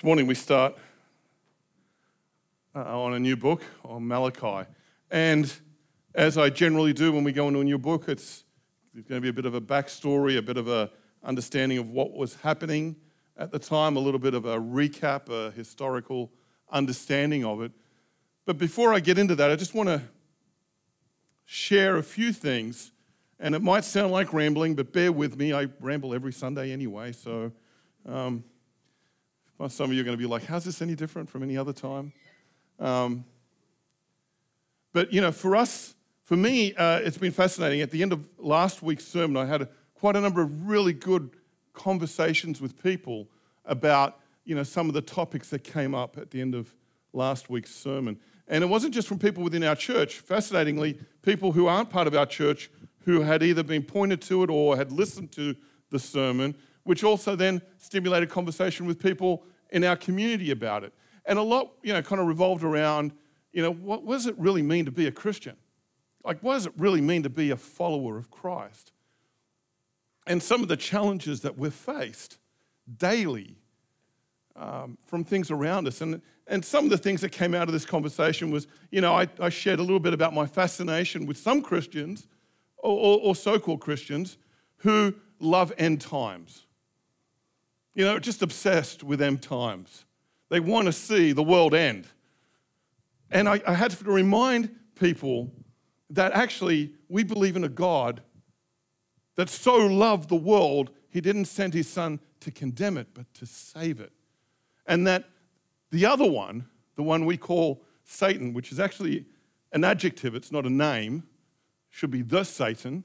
This morning we start uh, on a new book on Malachi. And as I generally do when we go into a new book, it's there's going to be a bit of a backstory, a bit of a understanding of what was happening at the time, a little bit of a recap, a historical understanding of it. But before I get into that, I just want to share a few things. And it might sound like rambling, but bear with me. I ramble every Sunday anyway, so um, some of you are going to be like, how's this any different from any other time? Um, but, you know, for us, for me, uh, it's been fascinating. At the end of last week's sermon, I had a, quite a number of really good conversations with people about, you know, some of the topics that came up at the end of last week's sermon. And it wasn't just from people within our church. Fascinatingly, people who aren't part of our church who had either been pointed to it or had listened to the sermon, which also then stimulated conversation with people in our community about it. And a lot, you know, kind of revolved around, you know, what, what does it really mean to be a Christian? Like, what does it really mean to be a follower of Christ? And some of the challenges that we're faced daily um, from things around us. And, and some of the things that came out of this conversation was, you know, I, I shared a little bit about my fascination with some Christians or, or, or so called Christians who love end times. You know, just obsessed with end times. They want to see the world end. And I, I had to remind people that actually we believe in a God that so loved the world, he didn't send his son to condemn it, but to save it. And that the other one, the one we call Satan, which is actually an adjective, it's not a name, should be the Satan,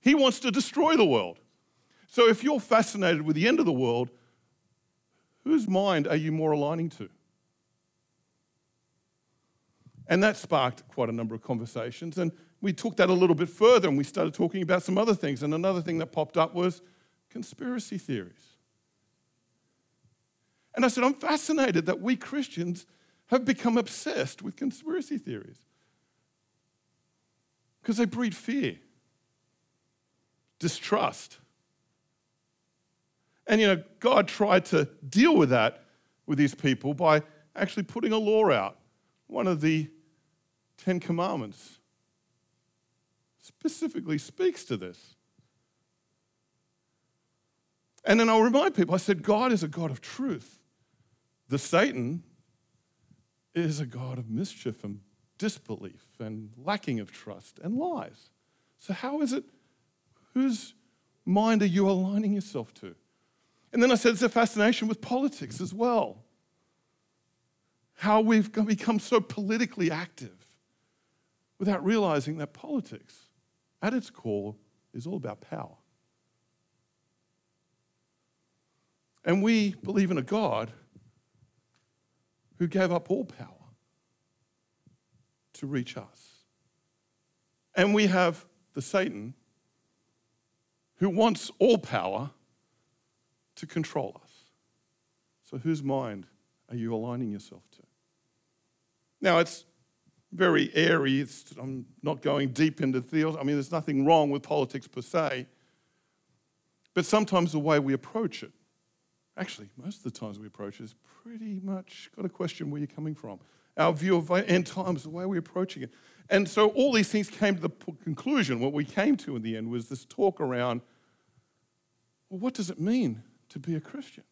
he wants to destroy the world. So if you're fascinated with the end of the world, whose mind are you more aligning to? And that sparked quite a number of conversations. And we took that a little bit further and we started talking about some other things. And another thing that popped up was conspiracy theories. And I said, I'm fascinated that we Christians have become obsessed with conspiracy theories because they breed fear, distrust, and you know, God tried to deal with that with his people by actually putting a law out. One of the Ten Commandments specifically speaks to this. And then I'll remind people I said, God is a God of truth. The Satan is a God of mischief and disbelief and lacking of trust and lies. So, how is it? Whose mind are you aligning yourself to? And then I said, it's a fascination with politics as well. How we've become so politically active without realizing that politics, at its core, is all about power. And we believe in a God who gave up all power to reach us. And we have the Satan who wants all power to control us. So, whose mind are you aligning yourself to? Now, it's very airy. It's, I'm not going deep into theology. I mean, there's nothing wrong with politics per se. But sometimes the way we approach it, actually, most of the times we approach it is pretty much got to question where you're coming from. Our view of end times, the way we're approaching it. And so all these things came to the conclusion. What we came to in the end was this talk around well, what does it mean to be a Christian.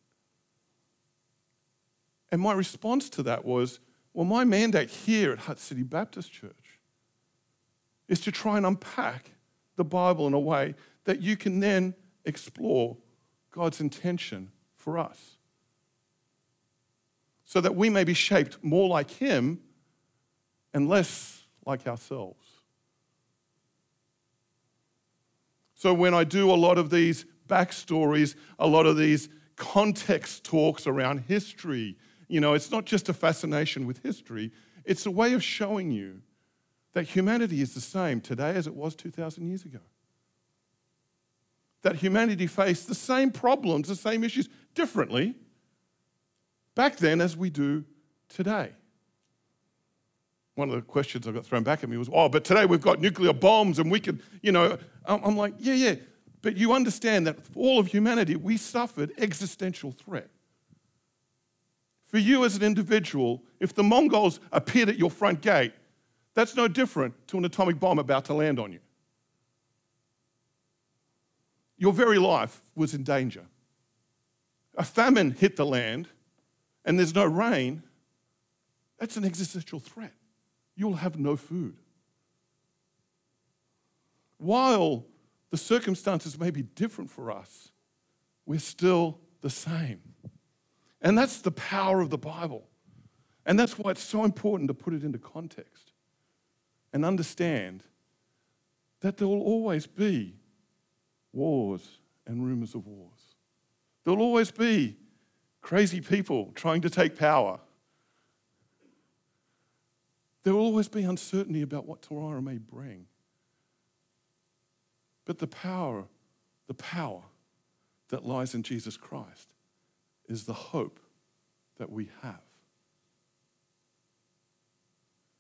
And my response to that was, well, my mandate here at Hutt City Baptist Church is to try and unpack the Bible in a way that you can then explore God's intention for us. So that we may be shaped more like Him and less like ourselves. So when I do a lot of these backstories, a lot of these context talks around history. You know, it's not just a fascination with history, it's a way of showing you that humanity is the same today as it was 2,000 years ago. That humanity faced the same problems, the same issues, differently back then as we do today. One of the questions I got thrown back at me was, oh, but today we've got nuclear bombs and we can, you know, I'm like, yeah, yeah, but you understand that all of humanity, we suffered existential threat. For you as an individual, if the Mongols appeared at your front gate, that's no different to an atomic bomb about to land on you. Your very life was in danger. A famine hit the land and there's no rain, that's an existential threat. You'll have no food. While the circumstances may be different for us, we're still the same. And that's the power of the Bible. And that's why it's so important to put it into context and understand that there will always be wars and rumors of wars. There'll always be crazy people trying to take power. There will always be uncertainty about what tomorrow may bring. But the power, the power that lies in Jesus Christ is the hope that we have.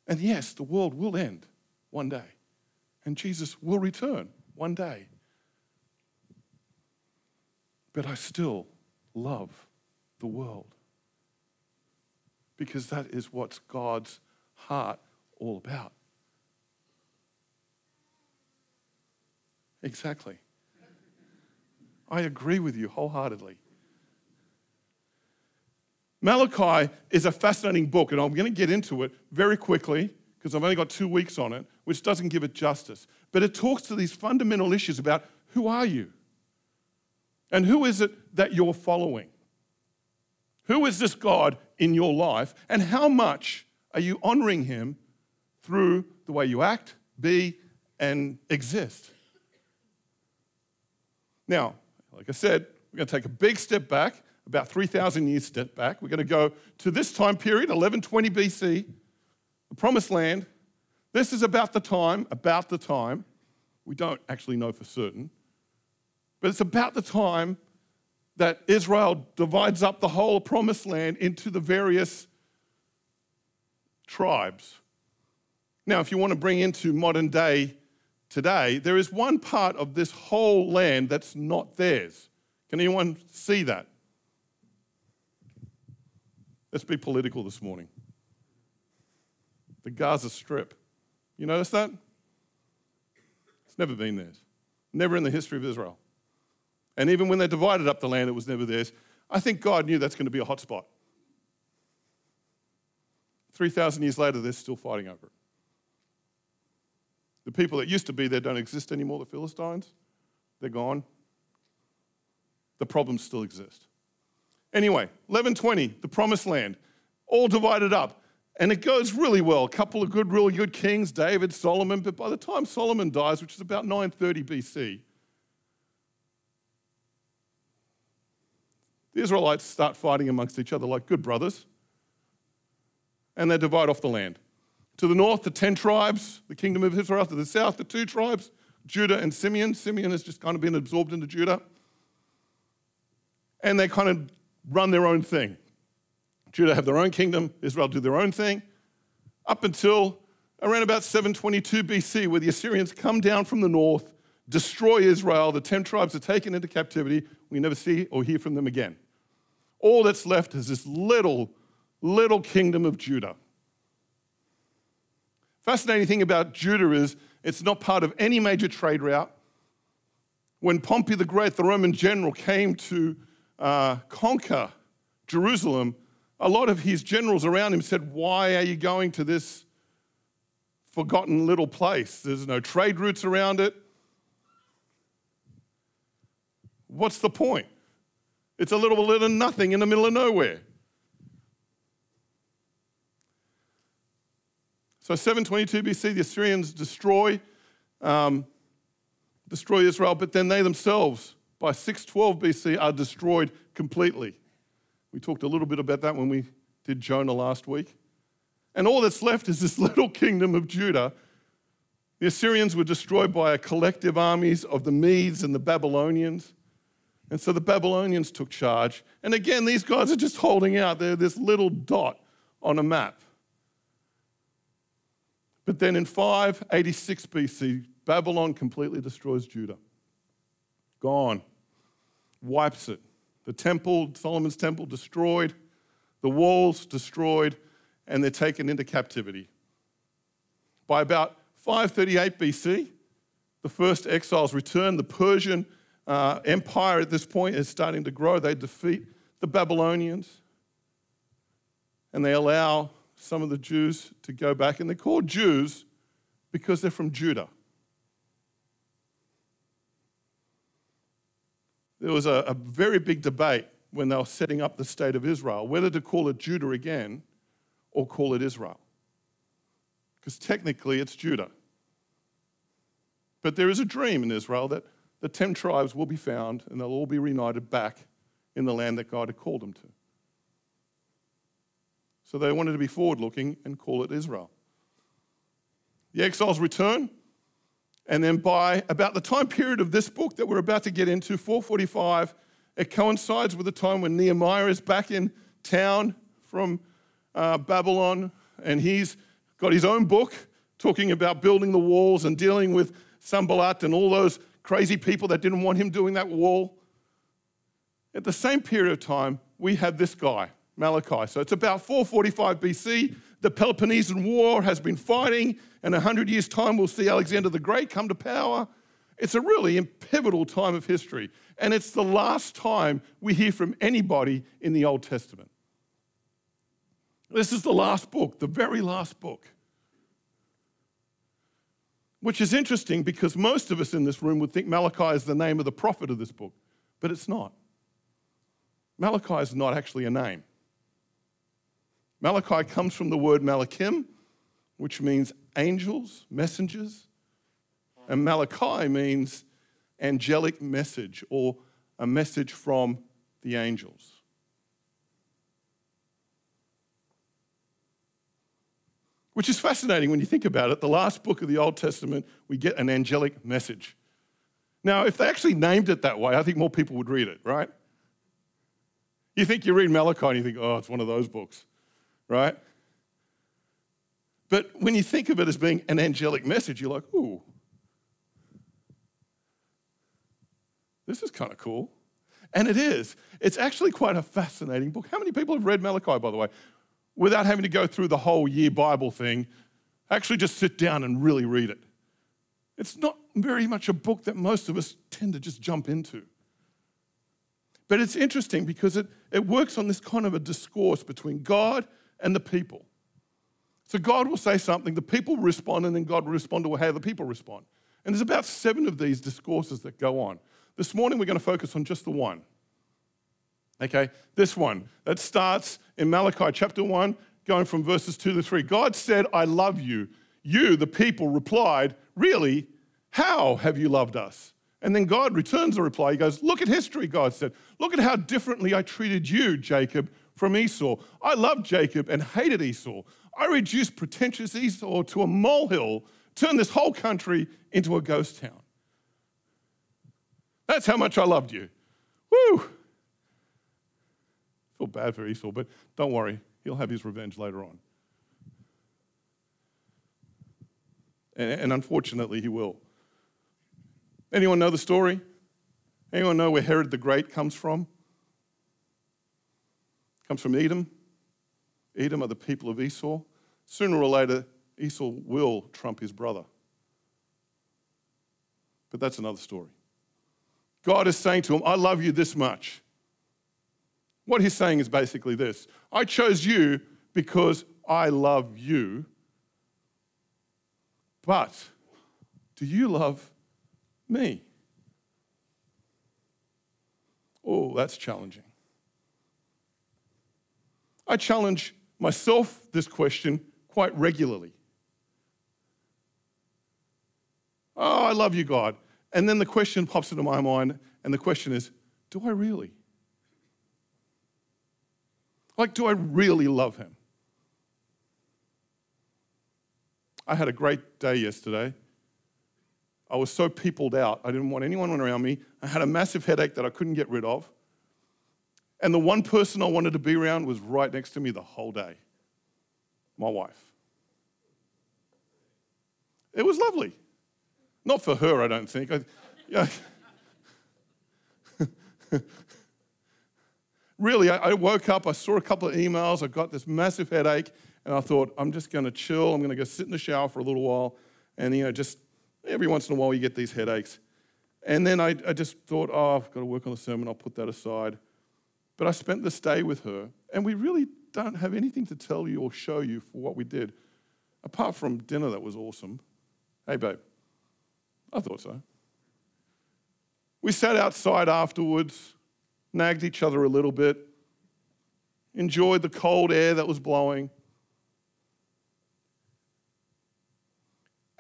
And yes, the world will end one day, and Jesus will return one day. But I still love the world because that is what God's heart all about. Exactly. I agree with you wholeheartedly. Malachi is a fascinating book, and I'm going to get into it very quickly because I've only got two weeks on it, which doesn't give it justice. But it talks to these fundamental issues about who are you? And who is it that you're following? Who is this God in your life? And how much are you honoring him through the way you act, be, and exist? Now, like I said, we're going to take a big step back, about 3,000 years step back. We're going to go to this time period, 1120 BC, the promised land. This is about the time, about the time, we don't actually know for certain, but it's about the time that Israel divides up the whole promised land into the various tribes. Now, if you want to bring into modern day today, there is one part of this whole land that's not theirs. Can anyone see that? Let's be political this morning. The Gaza Strip. You notice that? It's never been theirs. Never in the history of Israel. And even when they divided up the land, it was never theirs. I think God knew that's going to be a hot spot. 3,000 years later, they're still fighting over it. The people that used to be there don't exist anymore, the Philistines. They're gone. The problems still exist. Anyway, 1120, the promised land, all divided up. And it goes really well. A couple of good, really good kings, David, Solomon. But by the time Solomon dies, which is about 930 BC, the Israelites start fighting amongst each other like good brothers. And they divide off the land. To the north, the 10 tribes, the kingdom of Israel. To the south, the two tribes, Judah and Simeon. Simeon has just kind of been absorbed into Judah. And they kind of run their own thing. Judah have their own kingdom, Israel do their own thing, up until around about 722 BC, where the Assyrians come down from the north, destroy Israel, the 10 tribes are taken into captivity. We never see or hear from them again. All that's left is this little, little kingdom of Judah. Fascinating thing about Judah is it's not part of any major trade route. When Pompey the Great, the Roman general, came to uh, conquer Jerusalem, a lot of his generals around him said, Why are you going to this forgotten little place? There's no trade routes around it. What's the point? It's a little bit of nothing in the middle of nowhere. So 722 BC, the Assyrians destroy, um, destroy Israel, but then they themselves, by 612 BC, are destroyed completely. We talked a little bit about that when we did Jonah last week. And all that's left is this little kingdom of Judah. The Assyrians were destroyed by a collective armies of the Medes and the Babylonians. And so the Babylonians took charge. And again, these guys are just holding out. They're this little dot on a map. But then in 586 BC, Babylon completely destroys Judah. Gone. Wipes it. The temple, Solomon's temple, destroyed. the walls destroyed, and they're taken into captivity. By about 538 BC, the first exiles return. The Persian uh, Empire at this point is starting to grow. They defeat the Babylonians and they allow some of the Jews to go back. And they're called Jews because they're from Judah. There was a, a very big debate when they were setting up the state of Israel whether to call it Judah again or call it Israel. Because technically it's Judah. But there is a dream in Israel that the 10 tribes will be found and they'll all be reunited back in the land that God had called them to. So they wanted to be forward looking and call it Israel. The exiles return, and then by about the time period of this book that we're about to get into, 445, it coincides with the time when Nehemiah is back in town from uh, Babylon, and he's got his own book talking about building the walls and dealing with Sanballat and all those crazy people that didn't want him doing that wall. At the same period of time, we have this guy, Malachi. So it's about 445 BC. The Peloponnesian War has been fighting, and 100 years' time, we'll see Alexander the Great come to power. It's a really pivotal time of history, and it's the last time we hear from anybody in the Old Testament. This is the last book, the very last book. Which is interesting because most of us in this room would think Malachi is the name of the prophet of this book, but it's not. Malachi is not actually a name. Malachi comes from the word Malachim, which means angels, messengers. And Malachi means angelic message or a message from the angels. Which is fascinating when you think about it. The last book of the Old Testament, we get an angelic message. Now, if they actually named it that way, I think more people would read it, right? You think you read Malachi and you think, oh, it's one of those books right? But when you think of it as being an angelic message, you're like, ooh, this is kind of cool. And it is. It's actually quite a fascinating book. How many people have read Malachi, by the way, without having to go through the whole year Bible thing? Actually, just sit down and really read it. It's not very much a book that most of us tend to just jump into. But it's interesting because it, it works on this kind of a discourse between God and the people. So God will say something, the people respond, and then God will respond to how the people respond. And there's about seven of these discourses that go on. This morning we're going to focus on just the one. Okay, this one that starts in Malachi chapter 1, going from verses 2 to 3. God said, I love you. You, the people, replied, Really? How have you loved us? And then God returns a reply. He goes, Look at history, God said. Look at how differently I treated you, Jacob, from Esau. I loved Jacob and hated Esau. I reduced pretentious Esau to a molehill, turned this whole country into a ghost town. That's how much I loved you. Woo! I feel bad for Esau, but don't worry, he'll have his revenge later on. And, and unfortunately, he will. Anyone know the story? Anyone know where Herod the Great comes from? Comes from Edom. Edom are the people of Esau. Sooner or later, Esau will trump his brother. But that's another story. God is saying to him, I love you this much. What he's saying is basically this I chose you because I love you. But do you love me? Oh, that's challenging. I challenge myself this question quite regularly. Oh, I love you, God. And then the question pops into my mind, and the question is do I really? Like, do I really love Him? I had a great day yesterday. I was so peopled out, I didn't want anyone around me. I had a massive headache that I couldn't get rid of. And the one person I wanted to be around was right next to me the whole day my wife. It was lovely. Not for her, I don't think. I, yeah. really, I, I woke up, I saw a couple of emails, I got this massive headache, and I thought, I'm just going to chill. I'm going to go sit in the shower for a little while. And, you know, just every once in a while you get these headaches. And then I, I just thought, oh, I've got to work on the sermon, I'll put that aside. But I spent this day with her, and we really don't have anything to tell you or show you for what we did, apart from dinner that was awesome. Hey, babe. I thought so. We sat outside afterwards, nagged each other a little bit, enjoyed the cold air that was blowing.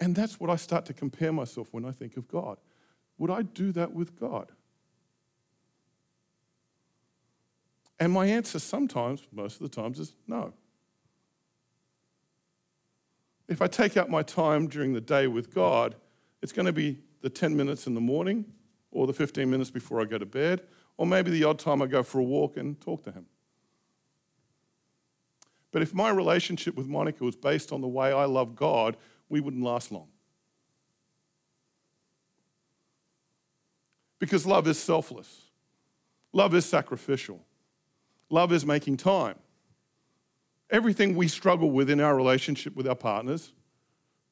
And that's what I start to compare myself when I think of God. Would I do that with God? And my answer sometimes, most of the times, is no. If I take out my time during the day with God, it's going to be the 10 minutes in the morning or the 15 minutes before I go to bed, or maybe the odd time I go for a walk and talk to Him. But if my relationship with Monica was based on the way I love God, we wouldn't last long. Because love is selfless, love is sacrificial, love is making time. Everything we struggle with in our relationship with our partners,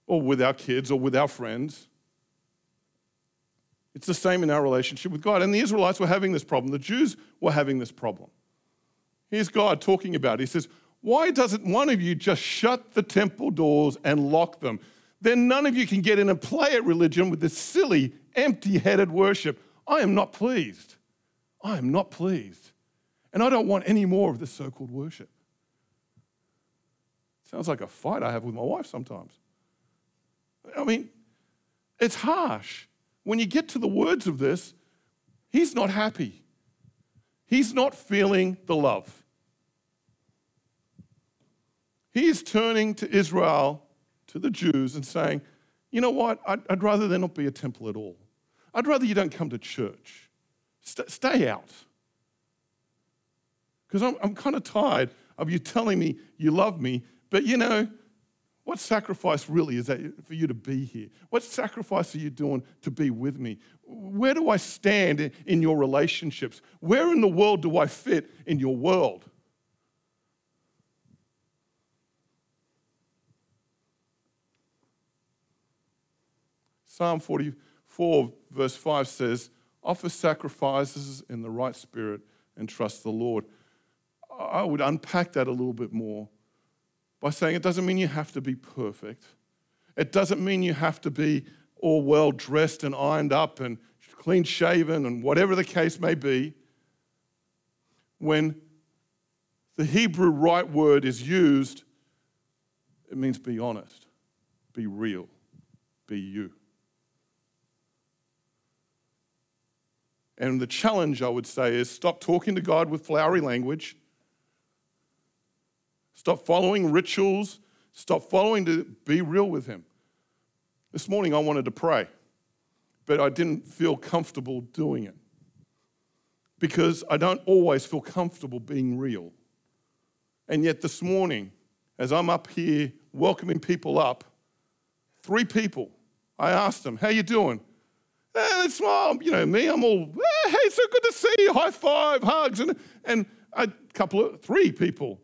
or with our kids, or with our friends, it's the same in our relationship with God. And the Israelites were having this problem, the Jews were having this problem. Here's God talking about it. He says, Why doesn't one of you just shut the temple doors and lock them? Then none of you can get in and play at religion with this silly, empty headed worship. I am not pleased. I am not pleased. And I don't want any more of this so called worship. Sounds like a fight I have with my wife sometimes. I mean, it's harsh. When you get to the words of this, he's not happy. He's not feeling the love. He is turning to Israel, to the Jews, and saying, You know what? I'd, I'd rather there not be a temple at all. I'd rather you don't come to church. St- stay out. Because I'm, I'm kind of tired of you telling me you love me, but you know, what sacrifice really is that for you to be here? What sacrifice are you doing to be with me? Where do I stand in your relationships? Where in the world do I fit in your world? Psalm 44, verse 5 says, Offer sacrifices in the right spirit and trust the Lord. I would unpack that a little bit more by saying it doesn't mean you have to be perfect. It doesn't mean you have to be all well dressed and ironed up and clean shaven and whatever the case may be. When the Hebrew right word is used, it means be honest, be real, be you. And the challenge, I would say, is stop talking to God with flowery language. Stop following rituals. Stop following to be real with Him. This morning I wanted to pray, but I didn't feel comfortable doing it because I don't always feel comfortable being real. And yet this morning, as I'm up here welcoming people up, three people, I asked them, How you doing? And it's well, you know, me, I'm all, eh, hey, so good to see you, high five, hugs, and, and a couple of, three people,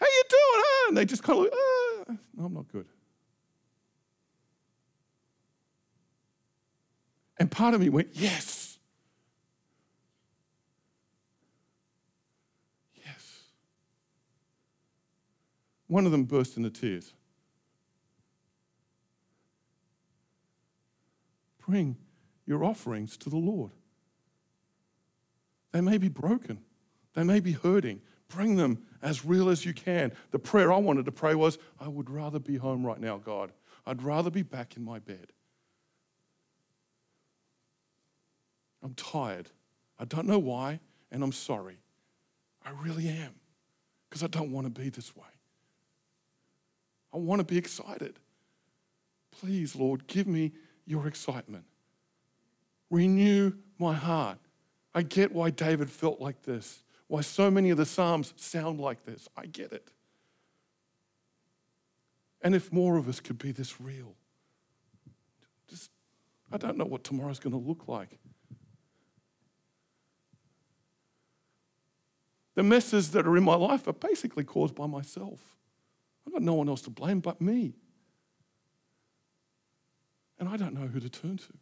how you doing, huh? And they just kind of like, ah, no, I'm not good. And part of me went, yes. Yes. One of them burst into tears. Bring your offerings to the Lord. They may be broken, they may be hurting. Bring them as real as you can. The prayer I wanted to pray was I would rather be home right now, God. I'd rather be back in my bed. I'm tired. I don't know why, and I'm sorry. I really am, because I don't want to be this way. I want to be excited. Please, Lord, give me your excitement. Renew my heart. I get why David felt like this, why so many of the Psalms sound like this. I get it. And if more of us could be this real, just, I don't know what tomorrow's going to look like. The messes that are in my life are basically caused by myself. I've got no one else to blame but me. And I don't know who to turn to.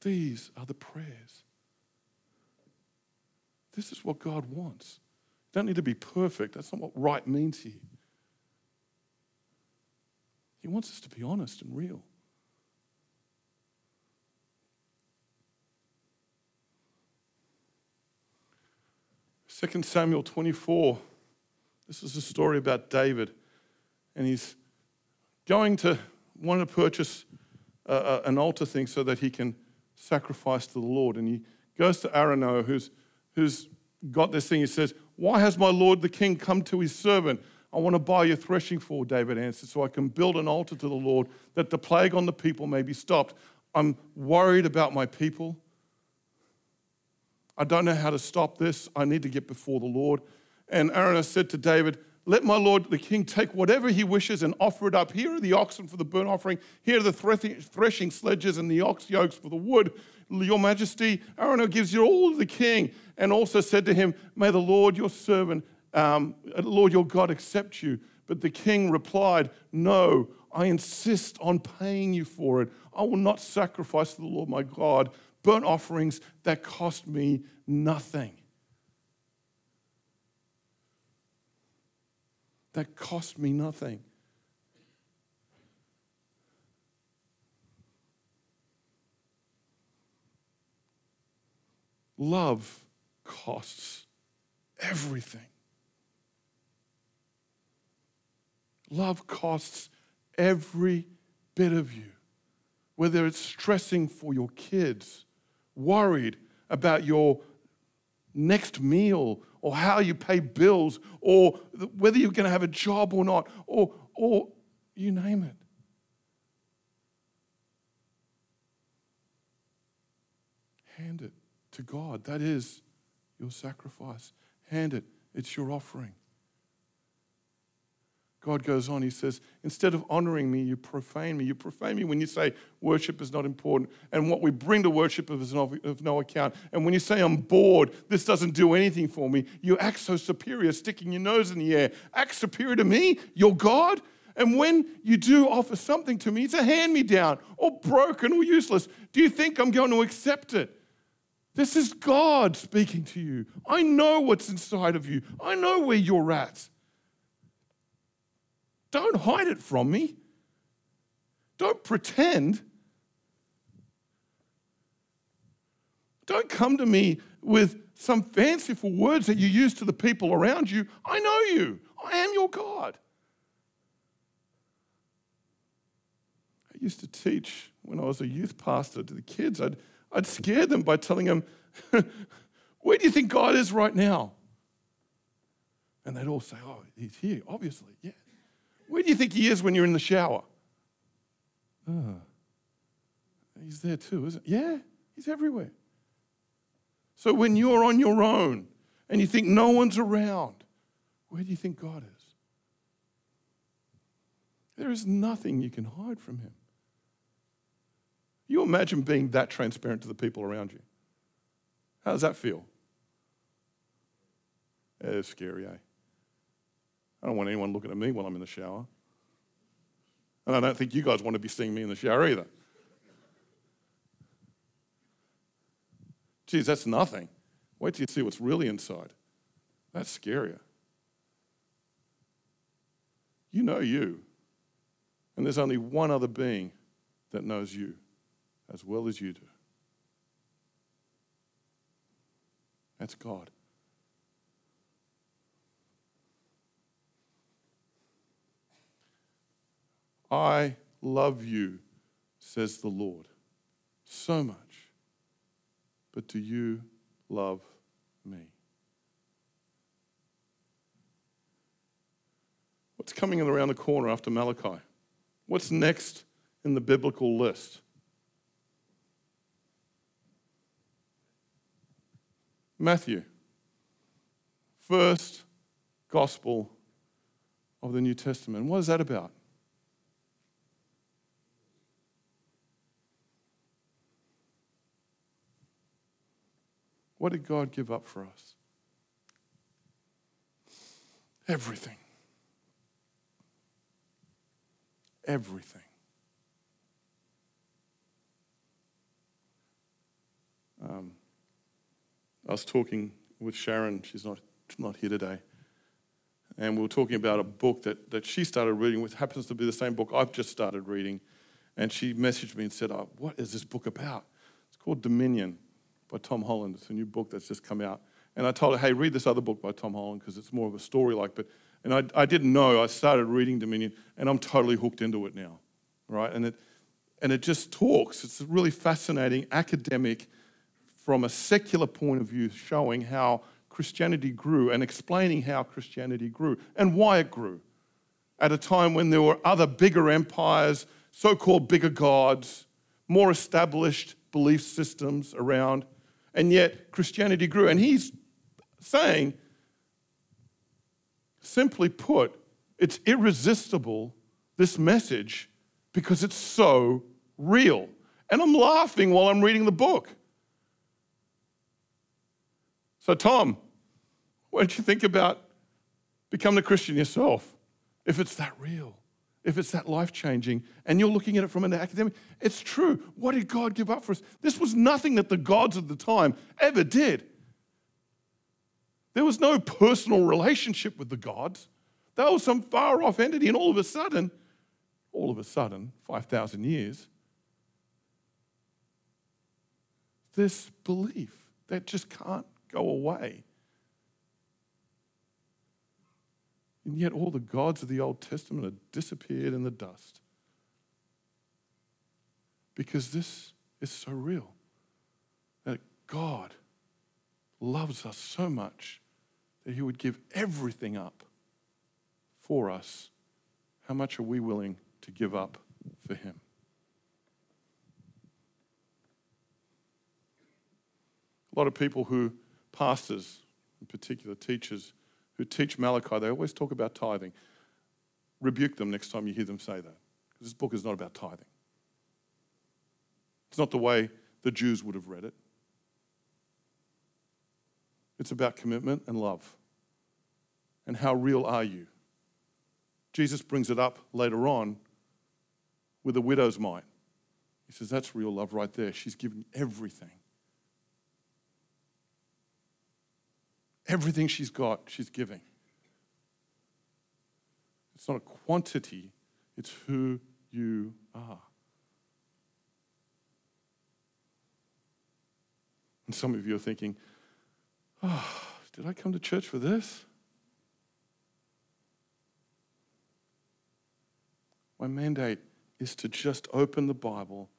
These are the prayers. This is what God wants. You don't need to be perfect. That's not what right means here. He wants us to be honest and real. Second Samuel 24. This is a story about David, and he's going to want to purchase uh, uh, an altar thing so that he can sacrifice to the Lord. And he goes to Araunah, who's, who's got this thing. He says, Why has my Lord the king come to his servant? I want to buy your threshing floor, David answered, so I can build an altar to the Lord that the plague on the people may be stopped. I'm worried about my people. I don't know how to stop this. I need to get before the Lord. And Araunah said to David, let my lord the king take whatever he wishes and offer it up. Here are the oxen for the burnt offering. Here are the threshing sledges and the ox yokes for the wood. Your majesty, Araunah gives you all the king and also said to him, May the Lord your servant, um, Lord your God, accept you. But the king replied, No, I insist on paying you for it. I will not sacrifice to the Lord my God burnt offerings that cost me nothing. That cost me nothing. Love costs everything. Love costs every bit of you. Whether it's stressing for your kids, worried about your next meal or how you pay bills or whether you're going to have a job or not or, or you name it. Hand it to God. That is your sacrifice. Hand it. It's your offering. God goes on, he says, instead of honoring me, you profane me. You profane me when you say worship is not important and what we bring to worship of is of no account. And when you say I'm bored, this doesn't do anything for me, you act so superior, sticking your nose in the air. Act superior to me, your God? And when you do offer something to me, it's a hand me down or broken or useless. Do you think I'm going to accept it? This is God speaking to you. I know what's inside of you, I know where you're at. Don't hide it from me. Don't pretend. Don't come to me with some fanciful words that you use to the people around you. I know you. I am your God. I used to teach when I was a youth pastor to the kids. I'd, I'd scare them by telling them, Where do you think God is right now? And they'd all say, Oh, he's here, obviously. Yeah. Where do you think he is when you're in the shower? Oh, he's there too, isn't he? Yeah, he's everywhere. So when you're on your own and you think no one's around, where do you think God is? There is nothing you can hide from him. You imagine being that transparent to the people around you. How does that feel? It's scary, eh? I don't want anyone looking at me while I'm in the shower. And I don't think you guys want to be seeing me in the shower either. Geez, that's nothing. Wait till you see what's really inside. That's scarier. You know you. And there's only one other being that knows you as well as you do. That's God. I love you, says the Lord, so much. But do you love me? What's coming around the corner after Malachi? What's next in the biblical list? Matthew, first gospel of the New Testament. What is that about? What did God give up for us? Everything. Everything. Um, I was talking with Sharon, she's not, not here today, and we were talking about a book that, that she started reading, which happens to be the same book I've just started reading. And she messaged me and said, oh, What is this book about? It's called Dominion by Tom Holland. It's a new book that's just come out. And I told her, Hey, read this other book by Tom Holland because it's more of a story like. But and I, I didn't know. I started reading Dominion, and I'm totally hooked into it now, right? And it and it just talks. It's really fascinating, academic from a secular point of view, showing how Christianity grew and explaining how Christianity grew and why it grew at a time when there were other bigger empires, so called bigger gods, more established belief systems around, and yet Christianity grew. And he's saying, simply put, it's irresistible, this message, because it's so real. And I'm laughing while I'm reading the book. So, Tom, what don't you think about becoming a Christian yourself? If it's that real, if it's that life changing, and you're looking at it from an academic, it's true. What did God give up for us? This was nothing that the gods of the time ever did. There was no personal relationship with the gods. They were some far off entity, and all of a sudden, all of a sudden, 5,000 years, this belief that just can't go away. And yet, all the gods of the Old Testament have disappeared in the dust. Because this is so real that God loves us so much that He would give everything up for us. How much are we willing to give up for Him? A lot of people who pastors, in particular teachers, who teach Malachi, they always talk about tithing. Rebuke them next time you hear them say that. Because this book is not about tithing. It's not the way the Jews would have read it. It's about commitment and love. And how real are you? Jesus brings it up later on with the widow's mite. He says, That's real love right there. She's given everything. Everything she's got, she's giving. It's not a quantity, it's who you are. And some of you are thinking, oh, did I come to church for this? My mandate is to just open the Bible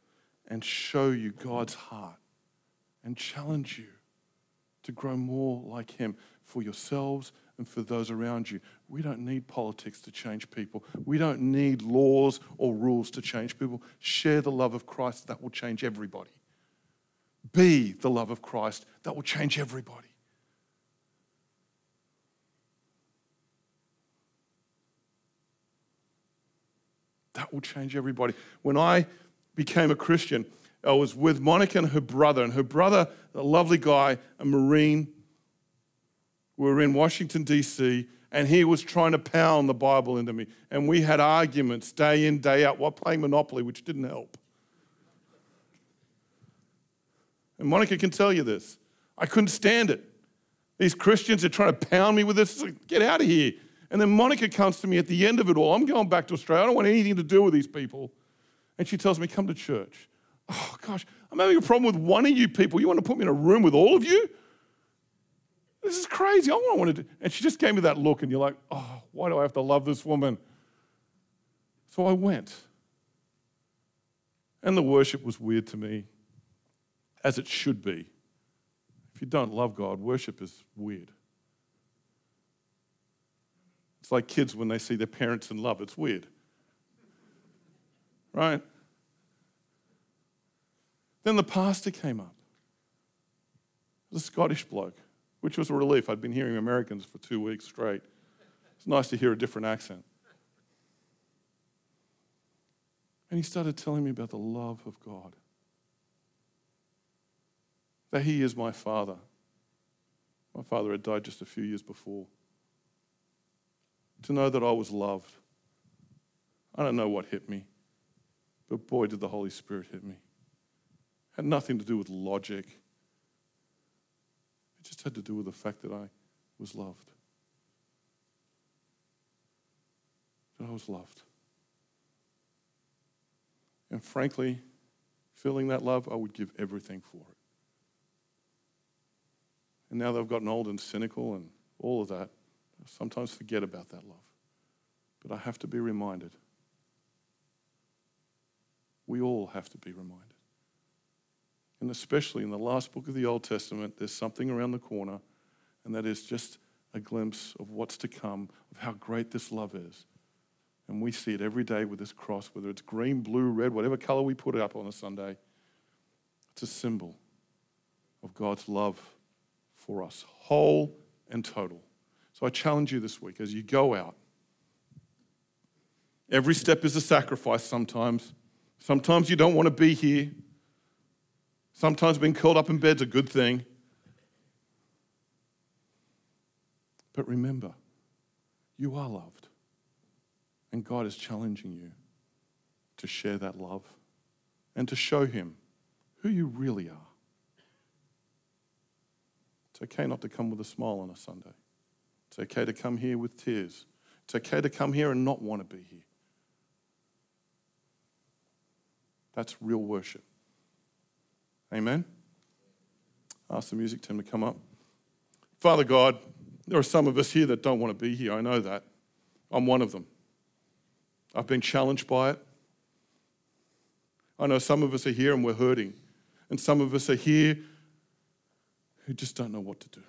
and show you God's heart and challenge you to grow more like Him for yourselves and for those around you. We don't need politics to change people. We don't need laws or rules to change people. Share the love of Christ, that will change everybody. Be the love of Christ, that will change everybody. That will change everybody. When I became a Christian, I was with Monica and her brother, and her brother, a lovely guy, a Marine. We were in Washington, D.C., and he was trying to pound the Bible into me. And we had arguments day in, day out while playing Monopoly, which didn't help. And Monica can tell you this. I couldn't stand it. These Christians are trying to pound me with this. Get out of here. And then Monica comes to me at the end of it all. I'm going back to Australia. I don't want anything to do with these people. And she tells me, Come to church. Oh, gosh, I'm having a problem with one of you people. You want to put me in a room with all of you? This is crazy. I want to do. And she just gave me that look, and you're like, oh, why do I have to love this woman? So I went. And the worship was weird to me, as it should be. If you don't love God, worship is weird. It's like kids when they see their parents in love, it's weird. Right? Then the pastor came up. The Scottish bloke, which was a relief. I'd been hearing Americans for two weeks straight. It's nice to hear a different accent. And he started telling me about the love of God. That he is my father, My father had died just a few years before. To know that I was loved. I don't know what hit me, but boy, did the Holy Spirit hit me. Had nothing to do with logic, it just had to do with the fact that I was loved. That I was loved. And frankly, feeling that love, I would give everything for it. And now that I've gotten old and cynical and all of that, I sometimes forget about that love. But I have to be reminded. We all have to be reminded. And especially in the last book of the Old Testament, there's something around the corner, and that is just a glimpse of what's to come, of how great this love is. And we see it every day with this cross, whether it's green, blue, red, whatever color we put it up on a Sunday. It's a symbol of God's love for us, whole and total. So I challenge you this week as you go out. Every step is a sacrifice sometimes. Sometimes you don't want to be here. Sometimes being curled up in bed's a good thing. But remember, you are loved. And God is challenging you to share that love and to show Him who you really are. It's okay not to come with a smile on a Sunday. It's okay to come here with tears. It's okay to come here and not want to be here. That's real worship. Amen? Ask the music team to come up. Father God, there are some of us here that don't want to be here. I know that. I'm one of them. I've been challenged by it. I know some of us are here and we're hurting, and some of us are here who just don't know what to do.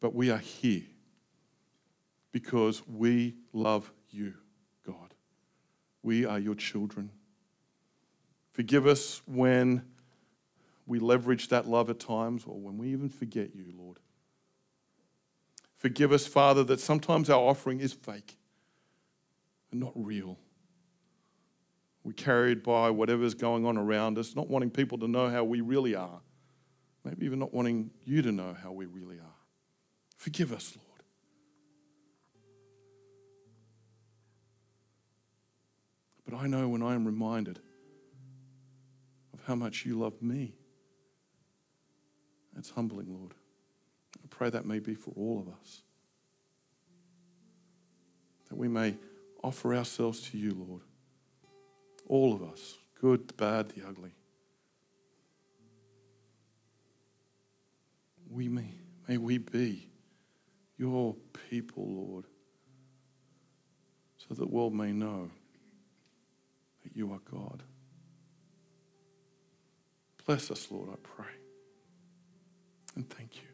But we are here because we love you, God. We are your children. Forgive us when we leverage that love at times or when we even forget you, Lord. Forgive us, Father, that sometimes our offering is fake and not real. We're carried by whatever's going on around us, not wanting people to know how we really are. Maybe even not wanting you to know how we really are. Forgive us, Lord. But I know when I am reminded how much you love me, it's humbling, Lord. I pray that may be for all of us. That we may offer ourselves to you, Lord. All of us, good, the bad, the ugly. We may, may we be your people, Lord, so that the world may know that you are God. Bless us, Lord, I pray. And thank you.